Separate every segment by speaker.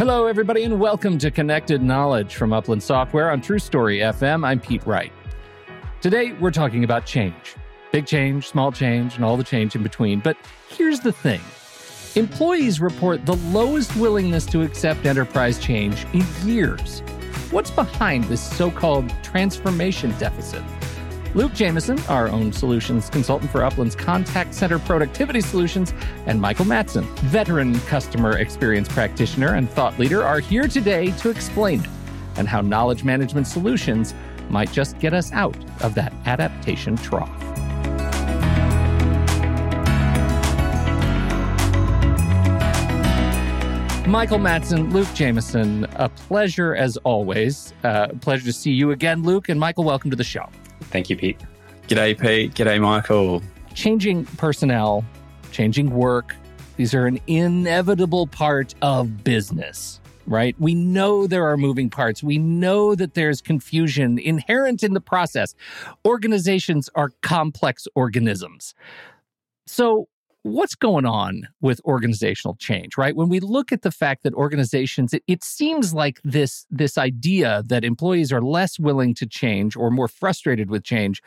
Speaker 1: Hello, everybody, and welcome to Connected Knowledge from Upland Software on True Story FM. I'm Pete Wright. Today, we're talking about change big change, small change, and all the change in between. But here's the thing employees report the lowest willingness to accept enterprise change in years. What's behind this so called transformation deficit? Luke Jamieson, our own solutions consultant for Upland's contact center productivity solutions, and Michael Mattson, veteran customer experience practitioner and thought leader, are here today to explain it and how knowledge management solutions might just get us out of that adaptation trough. Michael Mattson, Luke Jamieson, a pleasure as always. Uh, pleasure to see you again, Luke. And Michael, welcome to the show.
Speaker 2: Thank you, Pete.
Speaker 3: G'day, Pete. G'day, Michael.
Speaker 1: Changing personnel, changing work, these are an inevitable part of business, right? We know there are moving parts. We know that there's confusion inherent in the process. Organizations are complex organisms. So, what's going on with organizational change right? When we look at the fact that organizations it, it, seems like this this idea that employees are less willing to change or more frustrated with change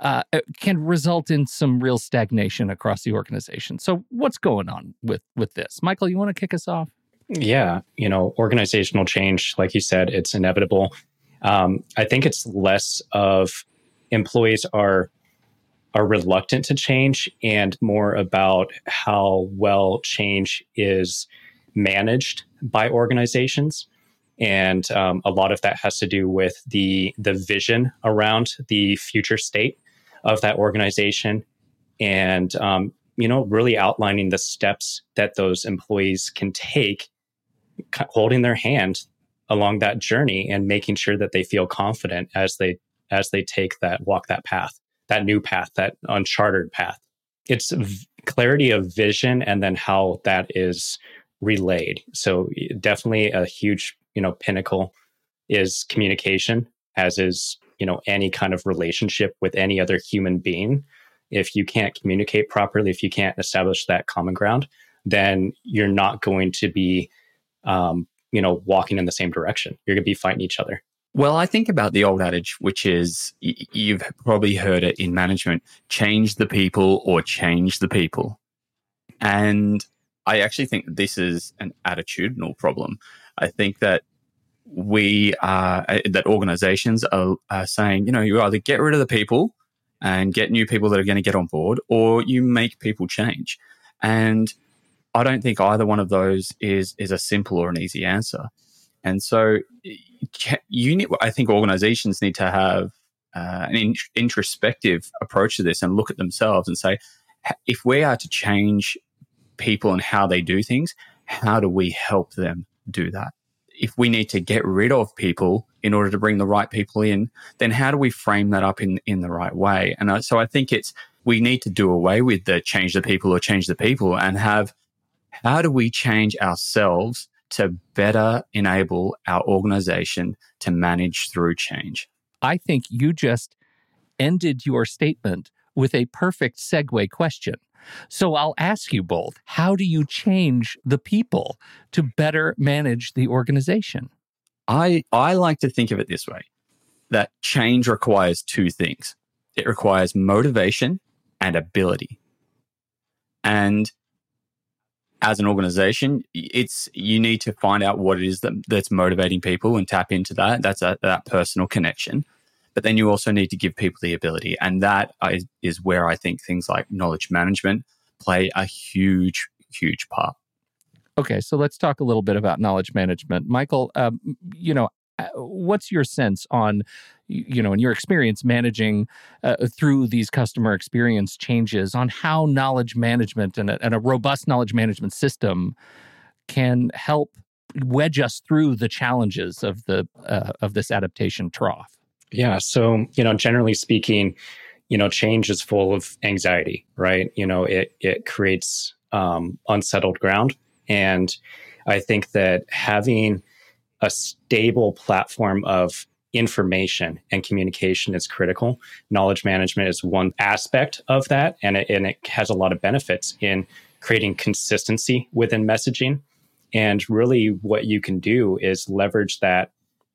Speaker 1: uh, uh, can result in some real stagnation across the organization. So what's going on with with this? Michael you want to kick us off?
Speaker 2: Yeah you know organizational change like you said it's inevitable. Um, i think it's less of employees are are reluctant to change and more about how well change is managed by organizations. And um, a lot of that has to do with the the vision around the future state of that organization and um, you know really outlining the steps that those employees can take holding their hand along that journey and making sure that they feel confident as they as they take that walk that path that new path, that uncharted path. It's v- clarity of vision and then how that is relayed. So definitely a huge, you know, pinnacle is communication, as is, you know, any kind of relationship with any other human being. If you can't communicate properly, if you can't establish that common ground, then you're not going to be, um, you know, walking in the same direction. You're going to be fighting each other.
Speaker 3: Well, I think about the old adage, which is you've probably heard it in management change the people or change the people. And I actually think this is an attitudinal problem. I think that we are, uh, that organizations are, are saying, you know, you either get rid of the people and get new people that are going to get on board, or you make people change. And I don't think either one of those is is a simple or an easy answer. And so you need, I think organizations need to have uh, an in- introspective approach to this and look at themselves and say, if we are to change people and how they do things, how do we help them do that? If we need to get rid of people in order to bring the right people in, then how do we frame that up in, in the right way? And so I think it's, we need to do away with the change the people or change the people and have, how do we change ourselves to better enable our organization to manage through change.
Speaker 1: I think you just ended your statement with a perfect segue question. So I'll ask you both how do you change the people to better manage the organization?
Speaker 3: I, I like to think of it this way that change requires two things it requires motivation and ability. And as an organization, it's you need to find out what it is that, that's motivating people and tap into that. That's a, that personal connection. But then you also need to give people the ability, and that is where I think things like knowledge management play a huge, huge part.
Speaker 1: Okay, so let's talk a little bit about knowledge management, Michael. Um, you know, uh, what's your sense on you know in your experience managing uh, through these customer experience changes on how knowledge management and a, and a robust knowledge management system can help wedge us through the challenges of the uh, of this adaptation trough?
Speaker 2: Yeah so you know generally speaking you know change is full of anxiety right? You know it it creates um, unsettled ground. And i think that having a stable platform of information and communication is critical. Knowledge management is one aspect of that, and it, and it has a lot of benefits in creating consistency within messaging And really, what you can do is leverage that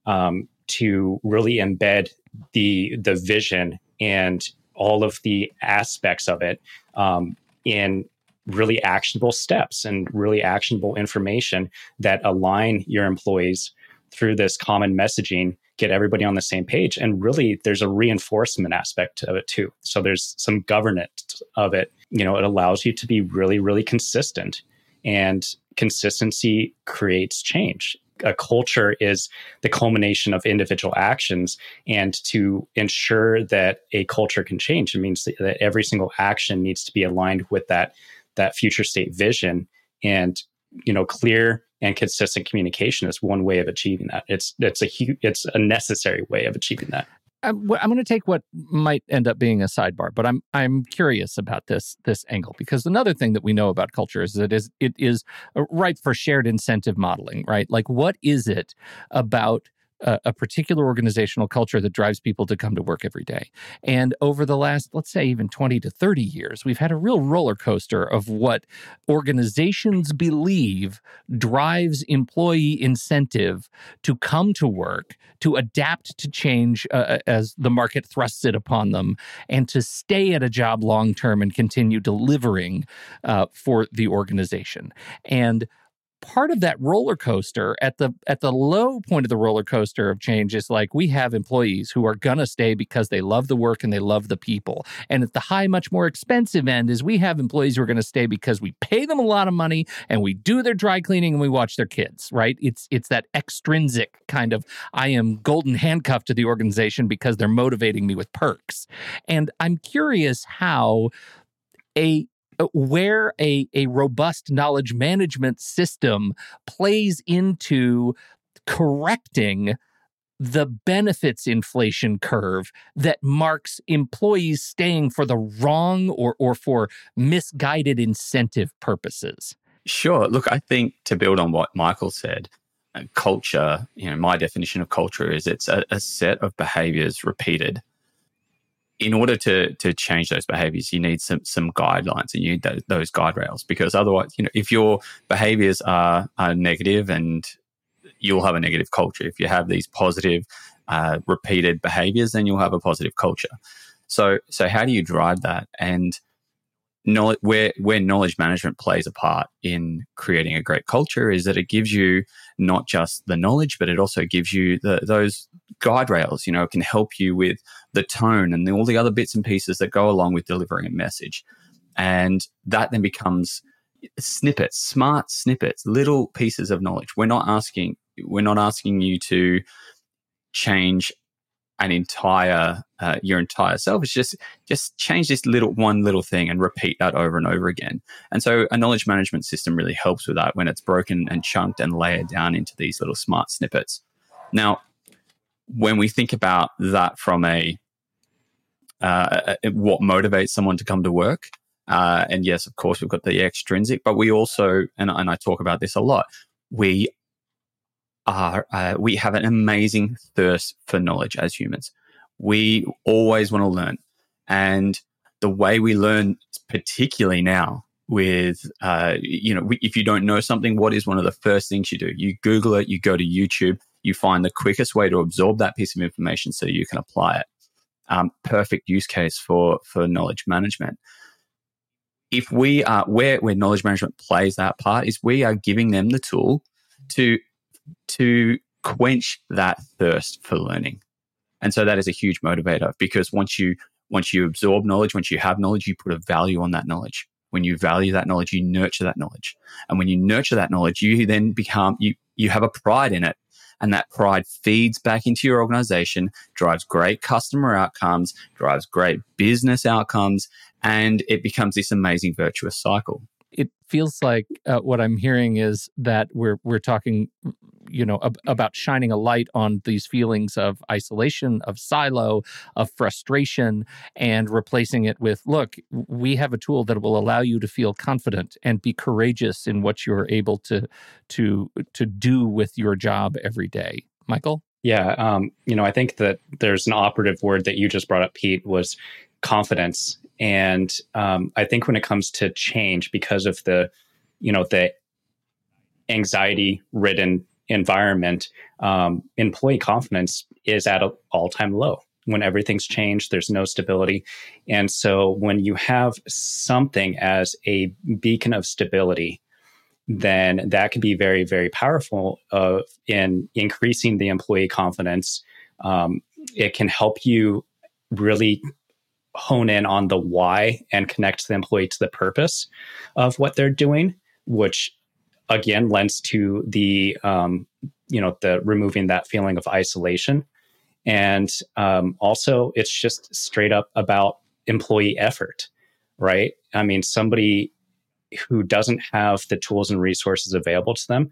Speaker 2: um, to really embed the the vision and all of the aspects of it um, in really actionable steps and really actionable information that align your employees through this common messaging get everybody on the same page. And really there's a reinforcement aspect of it too. So there's some governance of it. You know it allows you to be really really consistent and consistency creates change. A culture is the culmination of individual actions and to ensure that a culture can change it means that every single action needs to be aligned with that that future state vision and you know clear and consistent communication is one way of achieving that it's it's a it's a necessary way of achieving that uh,
Speaker 1: I'm, I'm going to take what might end up being a sidebar, but I'm I'm curious about this this angle because another thing that we know about culture is that is it is uh, ripe for shared incentive modeling, right? Like, what is it about a, a, particular organizational culture that drives people to come to work every day. And over the last, let's say, even 20 to 30 years, we've had a real roller coaster of what organizations believe drives employee incentive to come to work, to adapt to change uh, uh as the market thrusts it upon them, and to stay at a job long term and continue delivering uh, for the organization. And part of that roller coaster at the at the low point of the roller coaster of change is like we have employees who are gonna stay because they love the work and they love the people. And at the high much more expensive end is we have employees who are gonna stay because we pay them a lot of money and we do their dry cleaning and we watch their kids right? It's it's that extrinsic kind of i am golden handcuffed to the organization because they're motivating me with perks. And i'm curious how a where a, a robust knowledge management system plays into correcting the benefits inflation curve that marks employees staying for the wrong or, or for misguided incentive purposes.
Speaker 3: Sure. Look, I think to build on what Michael said, uh, culture, you know, my definition of culture is it's a, a set of behaviors repeated in order to to change those behaviors, you need some some guidelines and you need those, those guide rails because otherwise, you know, if your behaviors are, are negative and you'll have a negative culture. If you have these positive, uh, repeated behaviors, then you'll have a positive culture. So so how do you drive that? And knowledge, where where knowledge management plays a part in creating a great culture is that it gives you not just the knowledge, but it also gives you the, those guide rails. You know, it can help you with the tone and the, all the other bits and pieces that go along with delivering a message, and that then becomes snippets, smart snippets, little pieces of knowledge. We're not asking we're not asking you to change an entire uh, your entire self. is just just change this little one little thing and repeat that over and over again. And so a knowledge management system really helps with that when it's broken and chunked and layered down into these little smart snippets. Now, when we think about that from a uh, what motivates someone to come to work, uh, and yes, of course, we've got the extrinsic, but we also, and, and I talk about this a lot, we are uh, we have an amazing thirst for knowledge as humans. We always want to learn, and the way we learn, particularly now, with uh, you know, if you don't know something, what is one of the first things you do? You Google it, you go to YouTube, you find the quickest way to absorb that piece of information so you can apply it. Um, perfect use case for for knowledge management. If we are where where knowledge management plays that part is we are giving them the tool to to quench that thirst for learning. And so that is a huge motivator because once you once you absorb knowledge, once you have knowledge, you put a value on that knowledge. When you value that knowledge, you nurture that knowledge. And when you nurture that knowledge, you then become you you have a pride in it. And that pride feeds back into your organization, drives great customer outcomes, drives great business outcomes, and it becomes this amazing virtuous cycle
Speaker 1: it feels like uh, what I'm hearing is that we're we're talking, you know, ab- about shining a light on these feelings of isolation, of silo, of frustration, and replacing it with, look, we have a tool that will allow you to feel confident and be courageous in what you're able to to to do with your job every day. Michael.
Speaker 2: Yeah, um, you know, I think that there's an operative word that you just brought up, Pete, was confidence. And um, I think when it comes to change, because of the, you know, the anxiety ridden environment, um, employee confidence is at an all time low. When everything's changed, there's no stability. And so when you have something as a beacon of stability, then that can be very, very powerful uh, in increasing the employee confidence. Um, it can help you really hone in on the why and connect the employee to the purpose of what they're doing, which again lends to the um, you know the removing that feeling of isolation. And um, also it's just straight up about employee effort right? I mean somebody who doesn't have the tools and resources available to them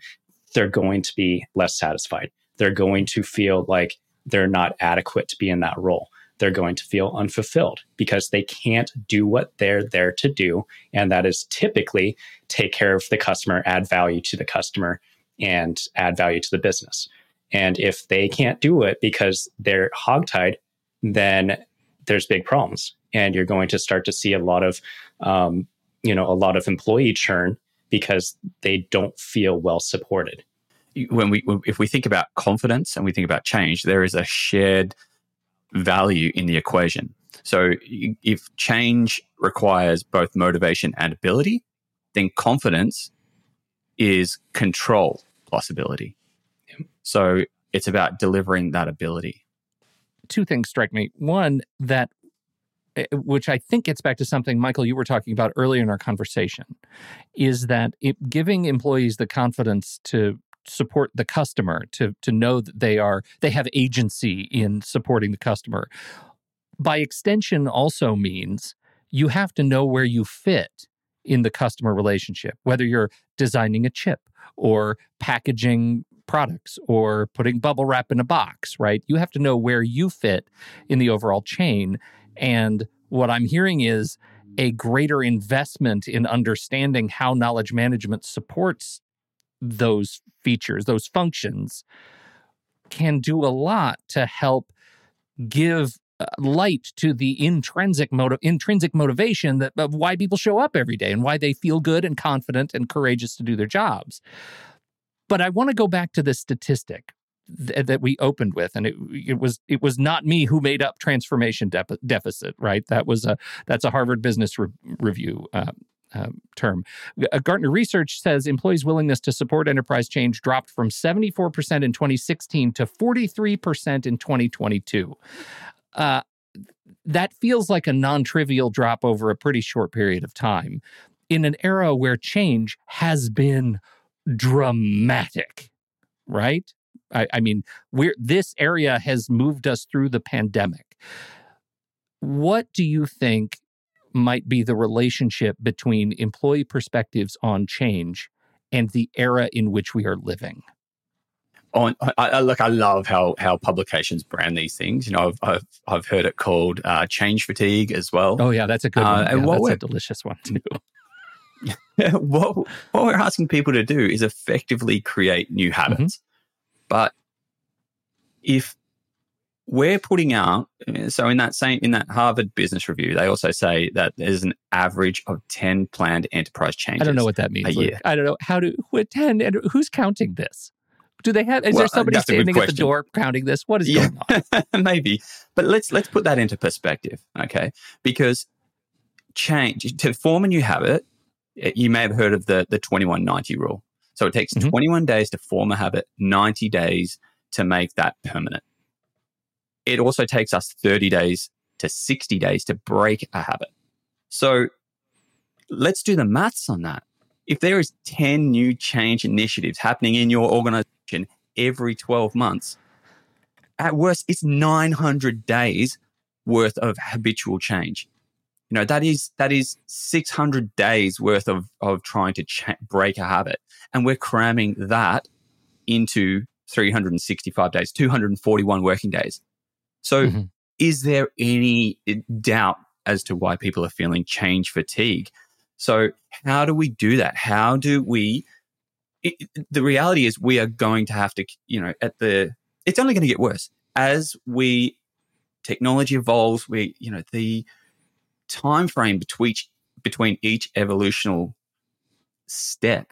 Speaker 2: they're going to be less satisfied. They're going to feel like they're not adequate to be in that role they're going to feel unfulfilled because they can't do what they're there to do. And that is typically take care of the customer, add value to the customer, and add value to the business. And if they can't do it because they're hogtied, then there's big problems. And you're going to start to see a lot of, um, you know, a lot of employee churn because they don't feel well supported.
Speaker 3: When we, if we think about confidence and we think about change, there is a shared value in the equation. So if change requires both motivation and ability, then confidence is control plus ability. So it's about delivering that ability.
Speaker 1: Two things strike me. One, that eh, which I think gets back to something, Michael, you were talking about earlier in our conversation, is that it, giving employees the confidence to support the customer to to know that they are they have agency in supporting the customer. By extension also means you have to know where you fit in the customer relationship whether you're designing a chip or packaging products or putting bubble wrap in a box right? You have to know where you fit in the overall chain. And what i'm hearing is a greater investment in understanding how knowledge management supports those features, those functions, can do a lot to help give uh, light to the intrinsic motive intrinsic motivation that of why people show up every day and why they feel good and confident and courageous to do their jobs. But I want to go back to the statistic th- that we opened with, and it, it was it was not me who made up transformation de- deficit, right? That was a that's a Harvard Business Re- Review uh, um, term. Uh, Gartner research says employees' willingness to support enterprise change dropped from 74% in 2016 to 43% in 2022. Uh, that feels like a non trivial drop over a pretty short period of time in an era where change has been dramatic, right? I, I mean, we're, this area has moved us through the pandemic. What do you think might be the relationship between employee perspectives on change and the era in which we are living?
Speaker 3: On, I, I, look, I love how how publications brand these things. You know, I've I've, I've heard it called uh, change fatigue as well.
Speaker 1: Oh yeah, that's a good uh, one. Yeah, and what that's a delicious one too.
Speaker 3: what what we're asking people to do is effectively create new habits, mm-hmm. but if we're putting out so in that same in that harvard business review they also say that there's an average of 10 planned enterprise changes
Speaker 1: i don't know what that means i don't know. How do what 10 and who's counting this? Do they have is well, there somebody standing at the door counting this? What is yeah, going
Speaker 3: on? maybe. But let's let's put that into perspective okay? Because change to form a new habit you may have heard of the the 2190 rule. So it takes mm-hmm. 21 days to form a habit 90 days to make that permanent it also takes us 30 days to 60 days to break a habit. So let's do the maths on that. If there is 10 new change initiatives happening in your organization every 12 months, at worst, it's 900 days worth of habitual change. You know, that is, that is 600 days worth of, of trying to break a habit. And we're cramming that into 365 days, 241 working days. So, mm-hmm. is there any eh, doubt as to why people are feeling change fatigue? So, how do we do that? How do we? It, the reality is, we are going to have to, you know, at the, it's only going to get worse as we, technology evolves. We, you know, the time frame between each, between each evolutional step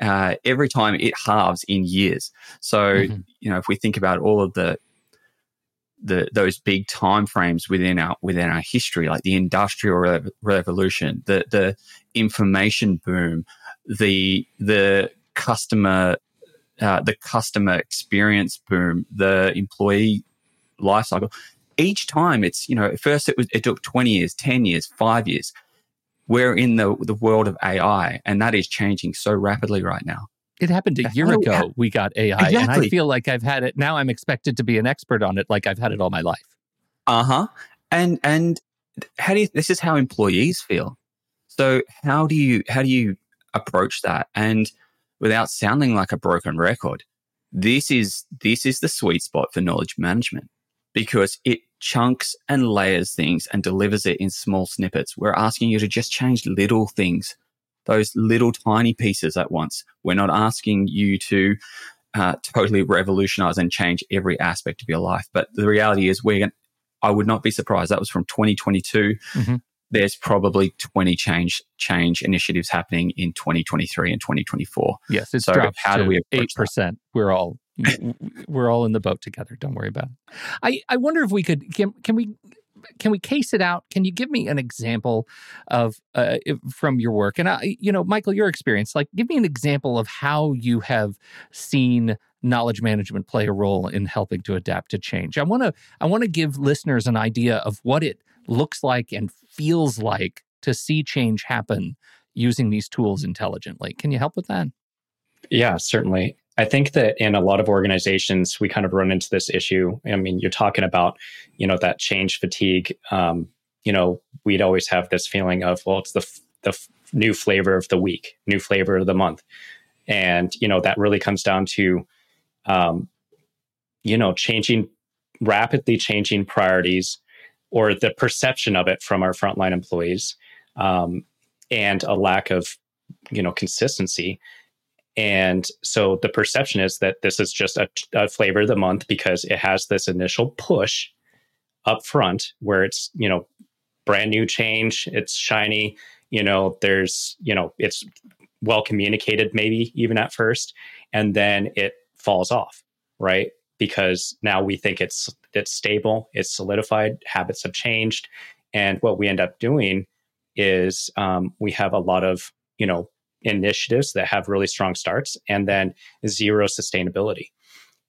Speaker 3: uh, every time it halves in years. So, mm-hmm. you know, if we think about all of the the those big time frames within our within our history, like the industrial re- revolution, the the information boom, the the customer uh, the customer experience boom, the employee life cycle. Each time, it's you know, at first it was it took twenty years, ten years, five years. We're in the the world of AI, and that is changing so rapidly right now.
Speaker 1: It happened a year ago. We got AI, exactly. and I feel like I've had it now. I'm expected to be an expert on it, like I've had it all my life.
Speaker 3: Uh huh. And and how do you? This is how employees feel. So how do you how do you approach that? And without sounding like a broken record, this is this is the sweet spot for knowledge management because it chunks and layers things and delivers it in small snippets. We're asking you to just change little things those little tiny pieces at once. We're not asking you to uh, totally revolutionize and change every aspect of your life. But the reality is, we're going I would not be surprised. That was from 2022. Mm-hmm. There's probably 20 change change initiatives happening in 2023 and 2024.
Speaker 1: Yes, it's so how do we eight percent? We're all we're all in the boat together. Don't worry about it. I, I wonder if we could can, can we can we case it out? Can you give me an example of uh, from your work? And I, you know, Michael, your experience, like, give me an example of how you have seen knowledge management play a role in helping to adapt to change. I want to, I want to give listeners an idea of what it looks like and feels like to see change happen using these tools intelligently. Can you help with that?
Speaker 2: Yeah, certainly. I think that in a lot of organizations, we kind of run into this issue. I mean, you're talking about, you know, that change fatigue. Um, you know, we'd always have this feeling of, well, it's the f- the f- new flavor of the week, new flavor of the month, and you know that really comes down to, um, you know, changing rapidly changing priorities or the perception of it from our frontline employees, um, and a lack of, you know, consistency and so the perception is that this is just a, a, flavor of the month because it has this initial push up front where it's, you know, brand new change, it's shiny, you know, there's, you know, it's well communicated maybe even at first and then it falls off, right? Because now we think it's it's stable, it's solidified, habits have changed, and what we end up doing is um, we have a lot of you know initiatives that have really strong starts and then zero sustainability.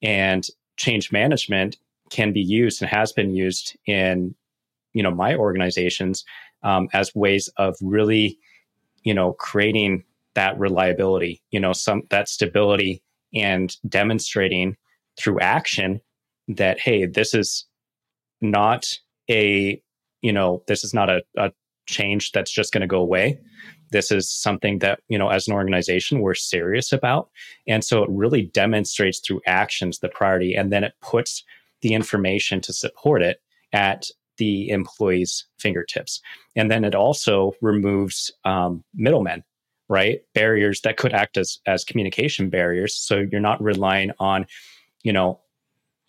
Speaker 2: And change management can be used and has been used in you know my organizations um, as ways of really you know creating that reliability you know some that stability and demonstrating through action that hey this is not a you know this is not a, a change that's just going to go away this is something that you know as an organization we're serious about. And so it really demonstrates through actions the priority and then it puts the information to support it at the employee's fingertips. And then it also removes um, middlemen right? Barriers that could act as as communication barriers. So you're not relying on you know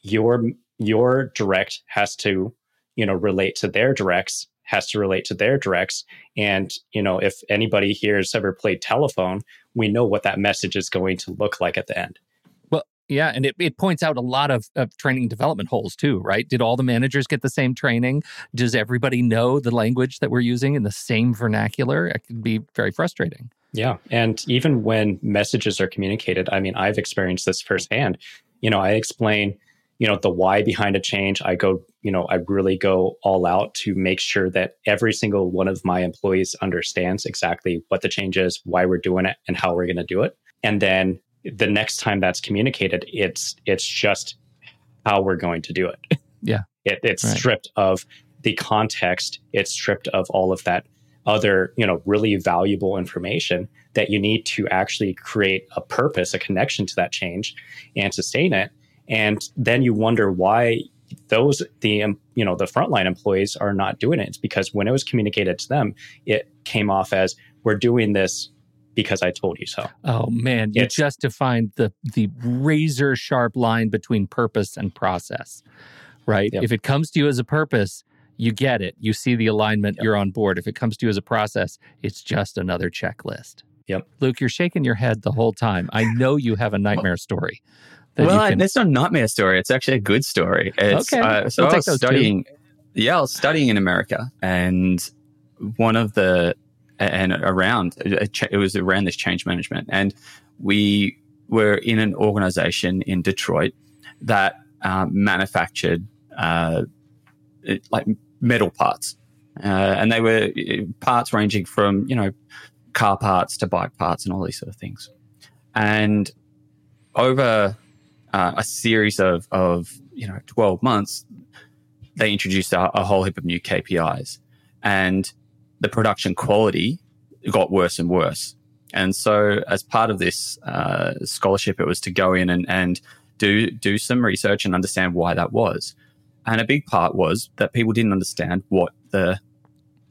Speaker 2: your your direct has to you know relate to their directs has to relate to their directs. And, you know, if anybody here has ever played telephone, we know what that message is going to look like at the end.
Speaker 1: Well, yeah, and it, it points out a lot of, of training development holes too, right? Did all the managers get the same training? Does everybody know the language that we're using in the same vernacular? It can be very frustrating.
Speaker 2: Yeah. And even when messages are communicated, I mean, I've experienced this firsthand. You know, I explain you know the why behind a change i go you know i really go all out to make sure that every single one of my employees understands exactly what the change is why we're doing it and how we're going to do it. And then the next time that's communicated it's it's just how we're going to do it.
Speaker 1: Yeah.
Speaker 2: It, it's right. stripped of the context. It's stripped of all of that other you know really valuable information that you need to actually create a purpose a connection to that change and sustain it and then you wonder why those the you know the frontline employees are not doing it. It's because when it was communicated to them, it came off as we're doing this because I told you so.
Speaker 1: Oh man, you it's, just defined the the razor sharp line between purpose and process. Right? Yep. If it comes to you as a purpose, you get it. You see the alignment, yep. you're on board. If it comes to you as a process, it's just another checklist.
Speaker 2: Yep.
Speaker 1: Luke, you're shaking your head the whole time. I know you have a nightmare story.
Speaker 3: Well,
Speaker 1: can-
Speaker 3: it's not a nightmare story. It's actually a good story. It's,
Speaker 1: Okay,
Speaker 3: Uh, so
Speaker 1: we'll
Speaker 3: I was
Speaker 1: those two.
Speaker 3: studying. Yeah, I was studying in America, and one of the and around it was around this change management, and we were in an organization in Detroit that um, manufactured uh, like metal parts, uh, and they were uh, parts ranging from you know car parts to bike parts and all these sort of things, and over uh, a series of, of you know 12 months they introduced a, a whole heap of new kpis and the production quality got worse and worse. And so as part of this uh, scholarship it was to go in and, and do do some research and understand why that was. And a big part was that people didn't understand what the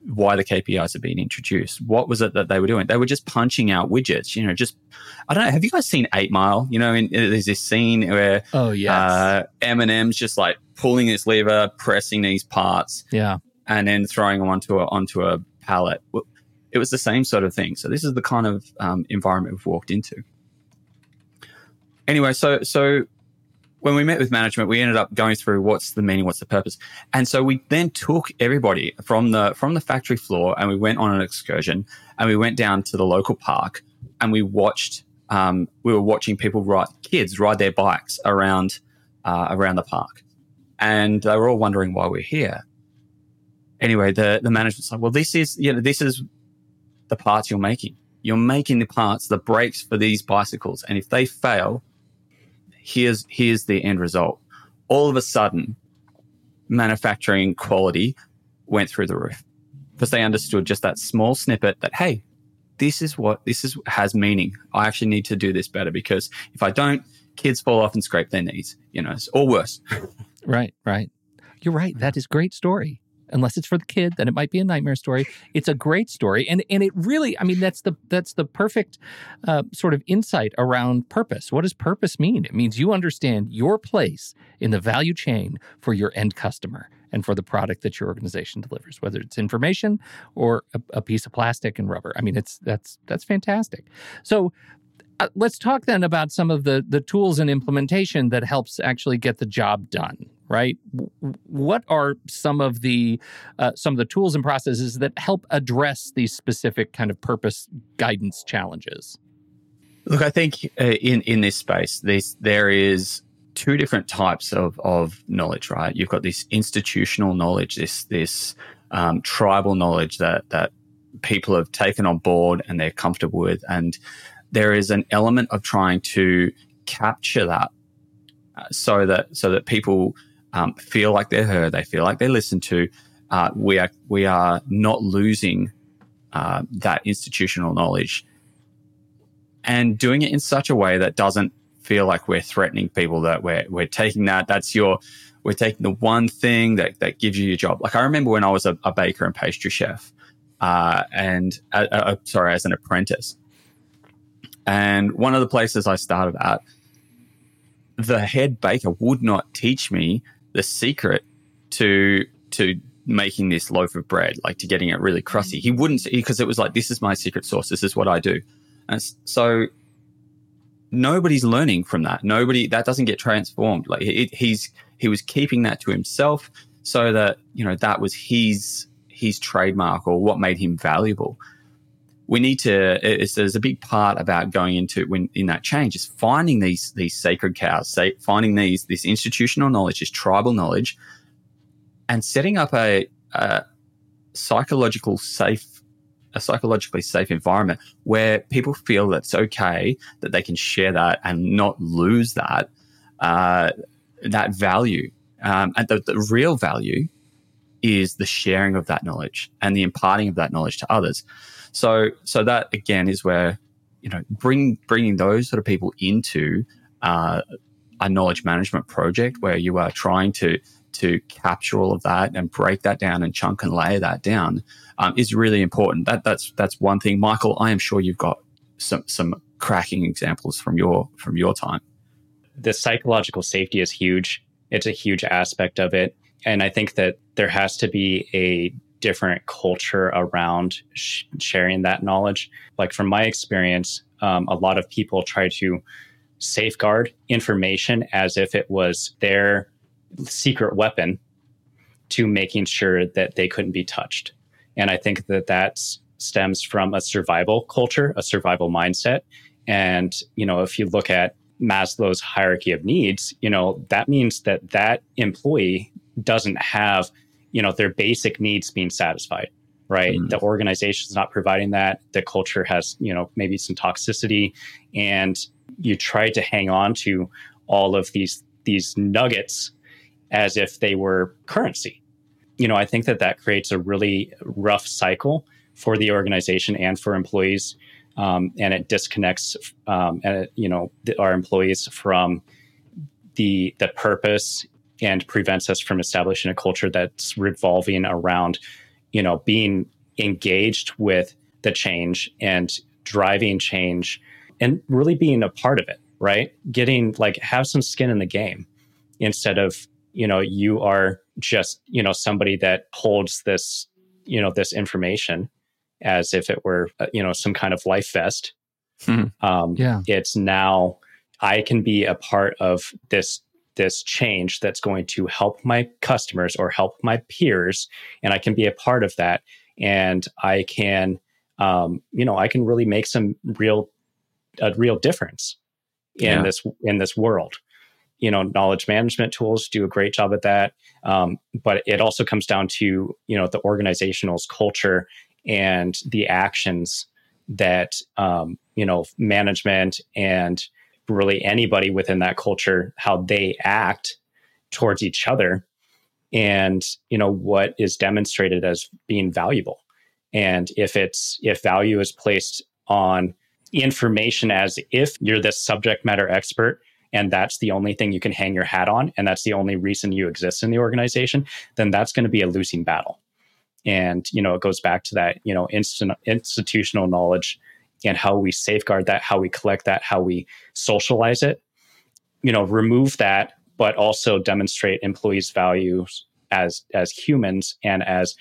Speaker 3: why the KPIs had been introduced. What was it that they were doing? They were just punching out widgets, you know, just, I don't know. Have you guys seen Eight Mile? You know, in, there's this scene where
Speaker 1: oh, yes.
Speaker 3: uh, Eminem's just like pulling this lever, pressing these parts,
Speaker 1: yeah.
Speaker 3: and then throwing them onto a, onto a pallet. It was the same sort of thing. So this is the kind of um, environment we've walked into. Anyway, so so when we met with management, we ended up going through what's the meaning, what's the purpose, and so we then took everybody from the from the factory floor and we went on an excursion and we went down to the local park and we watched. Um, we were watching people ride kids ride their bikes around uh, around the park, and they were all wondering why we're here. Anyway, the the management's like, well, this is you know this is the parts you're making. You're making the parts, the brakes for these bicycles, and if they fail, here's here's the end result. All of a sudden, manufacturing quality went through the roof because they understood just that small snippet that hey, this is what this is has meaning. I actually need to do this better because if I don't, kids fall off and scrape their knees. You know, or worse.
Speaker 1: Right, right. You're right. That is great story. Unless it's for the kid, then it might be a nightmare story. It's a great story, and and it really, I mean, that's the that's the perfect uh, sort of insight around purpose. What does purpose mean? It means you understand your place in the value chain for your end customer and for the product that your organization delivers, whether it's information or a, a piece of plastic and rubber. I mean, it's that's that's fantastic. So uh, let's talk then about some of the the tools and implementation that helps actually get the job done right what are some of the uh, some of the tools and processes that help address these specific kind of purpose guidance challenges
Speaker 3: Look, I think uh, in in this space, there's there is two different types of of knowledge, right? You've got this institutional knowledge, this this um, tribal knowledge that that people have taken on board and they're comfortable with, and there is an element of trying to capture that uh, so that so that people um, feel like they're heard, they feel like they're listened to. Uh, we are we are not losing uh, that institutional knowledge and doing it in such a way that doesn't feel like we're threatening people that we're we're taking that that's your we're taking the one thing that that gives you your job like i remember when i was a, a baker and pastry chef uh, and sorry as an apprentice and one of the places i started at the head baker would not teach me the secret to to making this loaf of bread like to getting it really mm-hmm. crusty he wouldn't because it was like this is my secret sauce this is what i do and so nobody's learning from that. Nobody that doesn't get transformed. Like he, he's he was keeping that to himself so that you know that was his his trademark or what made him valuable. We need to. It's, there's a big part about going into when in that change is finding these these sacred cows, say, finding these this institutional knowledge, this tribal knowledge, and setting up a, a psychological safe a psychologically safe environment where people feel that it's okay that they can share that and not lose that uh, that value. Um, and the, the real value is the sharing of that knowledge and the imparting of that knowledge to others. So, so that again is where you know bring bringing those sort of people into uh, a knowledge management project where you are trying to to capture all of that and break that down and chunk and layer that down um, is really important. That that's that's one thing. Michael, I am sure you've got some some cracking examples from your from your time.
Speaker 2: the psychological safety is huge. It's a huge aspect of it. And I think that there has to be a different culture around sh- sharing that knowledge. Like from my experience, um, a lot of people try to safeguard information as if it was their secret weapon to making sure that they couldn't be touched. And I think that that stems from a survival culture, a survival mindset. And, you know, if you look at Maslow's hierarchy of needs, you know, that means that that employee doesn't have, you know, their basic needs being satisfied, right? Mm. The organization is not providing that. The culture has, you know, maybe some toxicity and you try to hang on to all of these these nuggets as if they were currency. You know, I think that that creates a really rough cycle for the organization and for employees, um, and it disconnects, um, and it, you know, the, our employees from the the purpose and prevents us from establishing a culture that's revolving around, you know, being engaged with the change and driving change and really being a part of it, right? Getting like have some skin in the game instead of, you know, you are just, you know, somebody that holds this, you know, this information as if it were, uh, you know, some kind of life vest.
Speaker 1: Mm-hmm. Um, yeah.
Speaker 2: It's now I can be a part of this this change that's going to help my customers or help my peers and i can be a part of that and i can um, you know i can really make some real a real difference in yeah. this in this world. You know, knowledge management tools do a great job at that, um, but it also comes down to you know the organizational's culture and the actions that um, you know management and really anybody within that culture how they act towards each other. And you know what is demonstrated as being valuable. And if it's if value is placed on information as if you're this subject matter expert and that's the only thing you can hang your hat on and that's the only reason you exist in the organization then that's going to be a losing battle. And you know it goes back to that you know instant, institutional knowledge and how we safeguard that how we collect that how we socialize it. You know remove that but also demonstrate employees values as as humans and as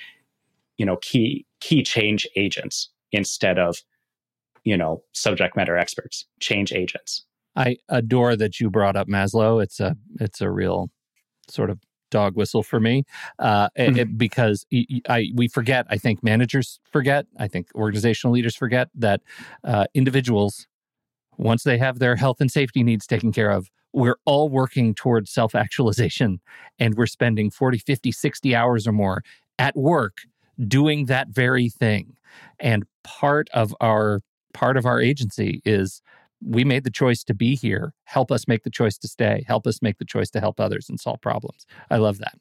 Speaker 2: you know key key change agents instead of you know subject matter experts change agents.
Speaker 1: I adore that you brought up maslow. It's a it's a real sort of dog whistle for me uh, mm-hmm. it, because I, we forget i think managers forget i think organizational leaders forget that uh, individuals once they have their health and safety needs taken care of we're all working towards self-actualization and we're spending 40 50 60 hours or more at work doing that very thing and part of our part of our agency is we made the choice to be here. Help us make the choice to stay. Help us make the choice to help others and solve problems. I love that.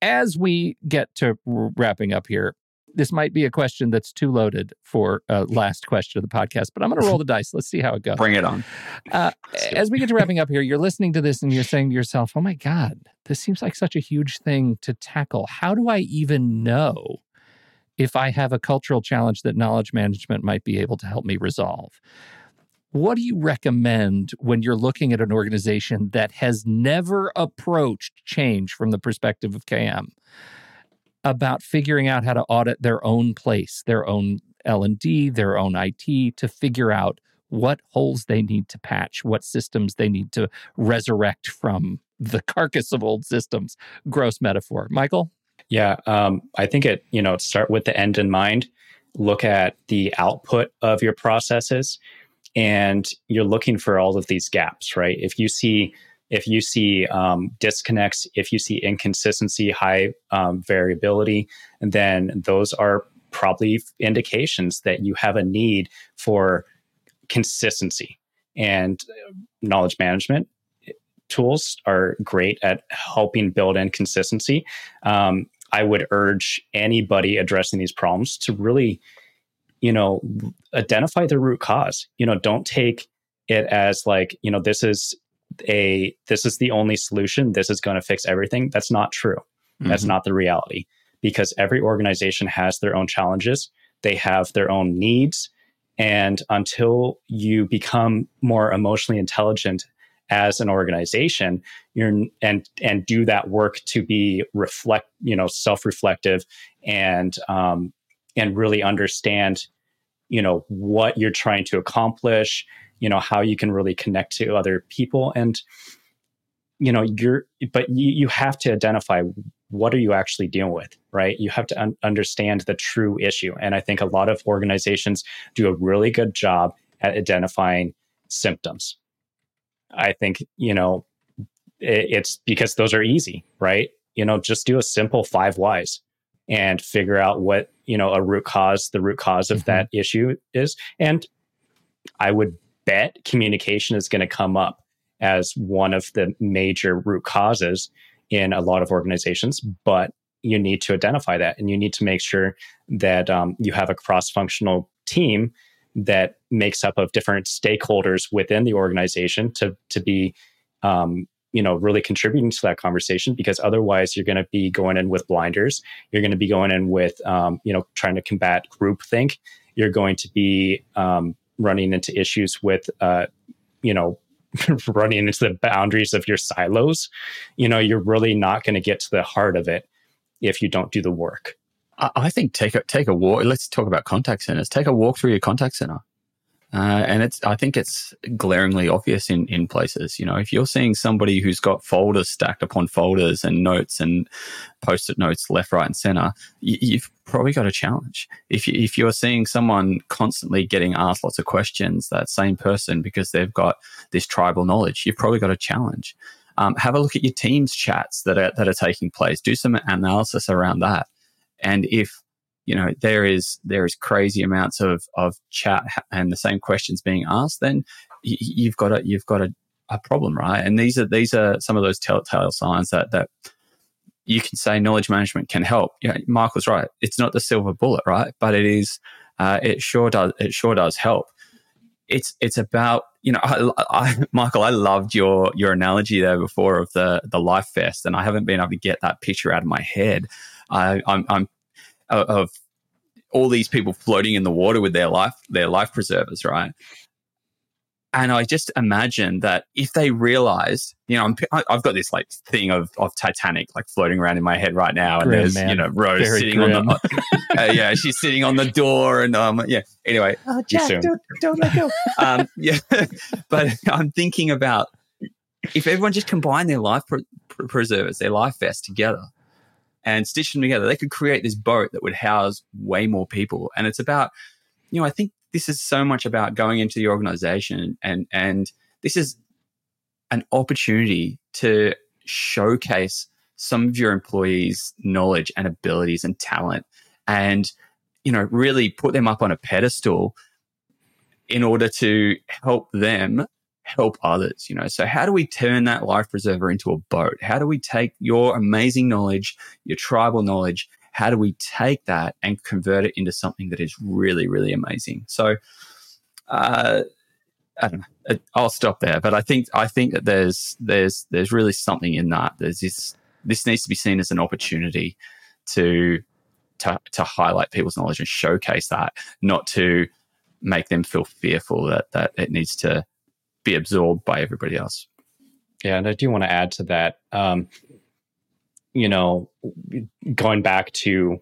Speaker 1: As we get to wrapping up here, this might be a question that's too loaded for a last question of the podcast, but I'm going to roll the dice. Let's see how it goes.
Speaker 3: Bring it on.
Speaker 1: Uh, as we get to wrapping up here, you're listening to this and you're saying to yourself, oh my God, this seems like such a huge thing to tackle. How do I even know if I have a cultural challenge that knowledge management might be able to help me resolve. What do you recommend when you're looking at an organization that has never approached change from the perspective of KM about figuring out how to audit their own place, their own L&D, their own IT to figure out what holes they need to patch, what systems they need to resurrect from the carcass of old systems. Gross metaphor. Michael?
Speaker 2: Yeah, um, I think it, you know, start with the end in mind, look at the output of your processes, and you're looking for all of these gaps, right? If you see if you see um, disconnects, if you see inconsistency, high um, variability, then those are probably indications that you have a need for consistency and knowledge management tools are great at helping build in consistency. Um, I would urge anybody addressing these problems to really, you know, identify the root cause. You know, don't take it as like, you know, this is a this is the only solution. This is going to fix everything. That's not true. Mm-hmm. That's not the reality because every organization has their own challenges. They have their own needs. And until you become more emotionally intelligent as an organization you're and and do that work to be reflect you know self-reflective and um and really understand you know what you're trying to accomplish you know how you can really connect to other people. And you know you're but you, you have to identify what are you actually dealing with right? You have to un- understand the true issue. And i think a lot of organizations do a really good job at identifying symptoms. I think you know it, it's because those are easy right? You know just do a simple five whys and figure out what you know a root cause the root cause of mm-hmm. that issue is and i would bet communication is going to come up as one of the major root causes in a lot of organizations, but you need to identify that and you need to make sure that um, you have a cross functional team that makes up of different stakeholders within the organization to, to be um, you know really contributing to that conversation because otherwise you're going to be going in with blinders you're going to be going in with um, you know trying to combat groupthink you're going to be um, running into issues with uh, you know running into the boundaries of your silos, you know, you're really not going to get to the heart of it if you don't do the work.
Speaker 3: I think take a take a walk. Let's talk about contact centers. Take a walk through your contact center. Uh, and it's, I think it's glaringly obvious in, in places. You know, if you're seeing somebody who's got folders stacked upon folders and notes and post it notes left, right, and center, you, have probably got a challenge. If, you, if you're seeing someone constantly getting asked lots of questions, that same person, because they've got this tribal knowledge, you've probably got a challenge. Um, have a look at your team's chats that are, that are taking place. Do some analysis around that. And if you know there is there is crazy amounts of of chat and the same questions being asked, then you've got a you've got a, a problem, right? And these are these are some of those telltale signs that that you can say knowledge management can help. Yeah, Michael's right. It's not the silver bullet, right? But it is. Uh, it sure does. It sure does help. It's it's about you know, I, I, Michael. I loved your your analogy there before of the the life vest, and I haven't been able to get that picture out of my head. I, I'm, I'm of, all these people floating in the water with their life their life preservers, right? And I just imagine that if they realized, you know, i have got this like thing of, of Titanic like floating around in my head right now, and there's man. you know Rose Very sitting grim. on the, uh, yeah, she's sitting on the door, and um, yeah. Anyway,
Speaker 1: oh, Jack, don't, don't let go.
Speaker 3: um, yeah, but I'm thinking about if everyone just combined their life pre- preservers, their life vests together, and stitch them together, they could create this boat that would house way more people. And it's about, you know, I think this is so much about going into the organization and and this is an opportunity to showcase some of your employees' knowledge and abilities and talent and you know really put them up on a pedestal in order to help them help others, you know. So how do we turn that life preserver into a boat? How do we take your amazing knowledge, your tribal knowledge, how do we take that and convert it into something that is really, really amazing? So uh, I don't know. I'll stop there, but I think I think that there's there's there's really something in that. There's this this needs to be seen as an opportunity to to to highlight people's knowledge and showcase that, not to make them feel fearful that that it needs to be absorbed by everybody else.
Speaker 2: Yeah, and I do want to add to that. Um, you know, going back to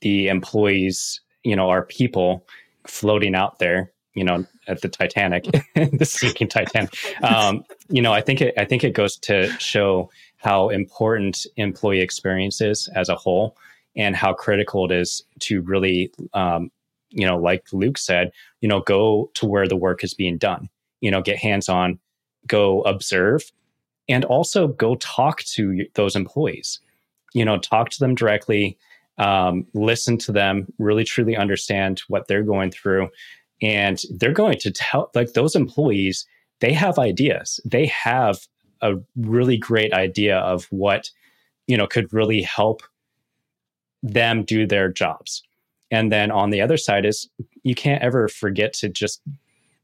Speaker 2: the employees, you know, our people floating out there, you know, at the Titanic, the sinking Titanic. Um, you know, I think it, I think it goes to show how important employee experience is as a whole, and how critical it is to really, um, you know, like Luke said, you know, go to where the work is being done you know, get hands on, go observe, and also go talk to those employees. You know, talk to them directly, um, listen to them, really truly understand what they're going through. And they're going to tell, like, those employees, they have ideas. They have a really great idea of what, you know, could really help them do their jobs. And then on the other side is you can't ever forget to just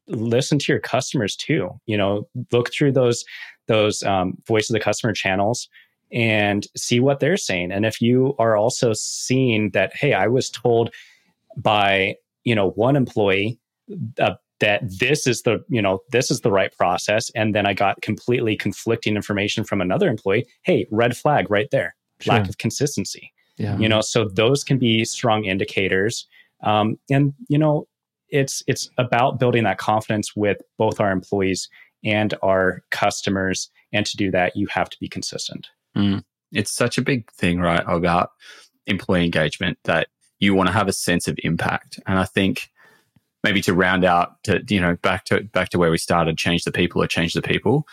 Speaker 2: listen to your customers too. You know, look through those those um, voice of the customer channels and see what they're saying. And if you are also seeing that, hey, I was told by you know one employee uh, that this is the you know this is the right process and then i got completely conflicting information from another employee hey red flag right there sure. lack of consistency yeah. you know so those can be strong indicators um, and you know it's it's about building that confidence with both our employees and our customers. And to do that you have to be consistent.
Speaker 3: Mm. it's such a big thing right about employee engagement that you want to have a sense of impact. And i think maybe to round out to you know back to back to where we started change the people or change the people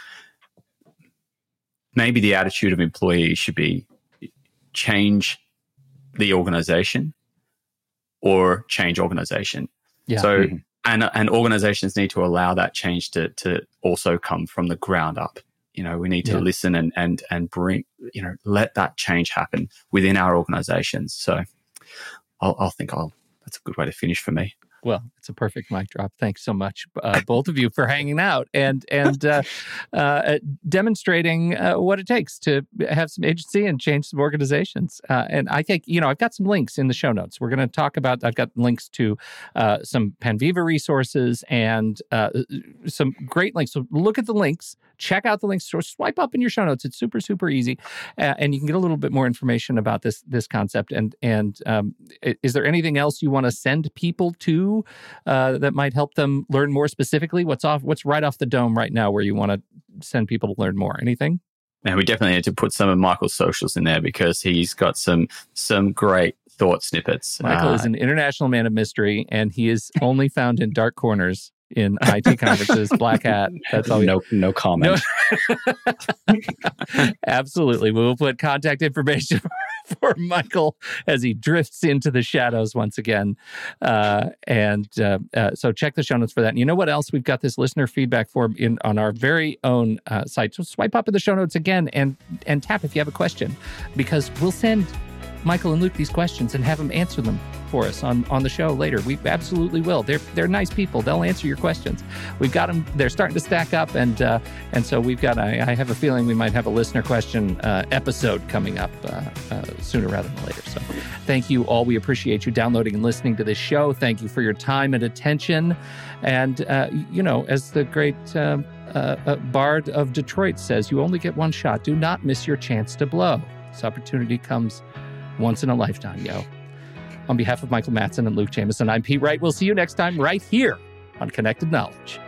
Speaker 3: maybe the attitude of employees should be change the organization or change organization yeah. so mm-hmm. and and organizations need to allow that change to to also come from the ground up you know we need to yeah. listen and and and bring you know let that change happen within our organizations so i'll, I'll think i'll that's a good way to finish for me
Speaker 1: well, it's a perfect mic drop. Thanks so much, uh, both of you, for hanging out and and uh, uh, demonstrating uh, what it takes to have some agency and change some organizations. Uh, and I think you know I've got some links in the show notes. We're going to talk about. I've got links to uh, some Panviva resources and some great links. So look at the links. Check out the links. Or swipe up in your show notes. It's super super easy, and you can get a little bit more information about this this concept. And and um, is there anything else you want to send people to? Uh, that might help them learn more specifically? What's off? What's right off the dome right now where you want to send people to learn more? Anything?
Speaker 3: And we definitely need to put some of Michael's socials in there because he's got some some great thought snippets.
Speaker 1: Michael uh, is an international man of mystery, and he is only found in dark corners in IT conferences, black hat.
Speaker 2: That's all. No, no comment.
Speaker 1: No. Absolutely, we will put contact information for Michael as he drifts into the shadows once again. Uh, and uh, uh, so check the show notes for that. And you know what else? We've got this listener feedback form in on our very own uh, site. So swipe up in the show notes again and and tap if you have a question, because we'll send Michael and Luke these questions and have them answer them for us on, on the show later. We absolutely will. They're they're nice people. They'll answer your questions. We've got them. They're starting to stack up, and uh, and so we've got. I, I, have a feeling we might have a listener question uh, episode coming up uh, uh, sooner rather than later. So, thank you all. We appreciate you downloading and listening to this show. Thank you for your time and attention. And uh, you know, as the great. Uh, Bard of Detroit says, You only get one shot. Do not miss your chance to blow. This opportunity comes once in a lifetime, yo. On behalf of Michael Mattson and Luke Jamieson, I'm Pete Wright. We'll see you next time right here on Connected Knowledge.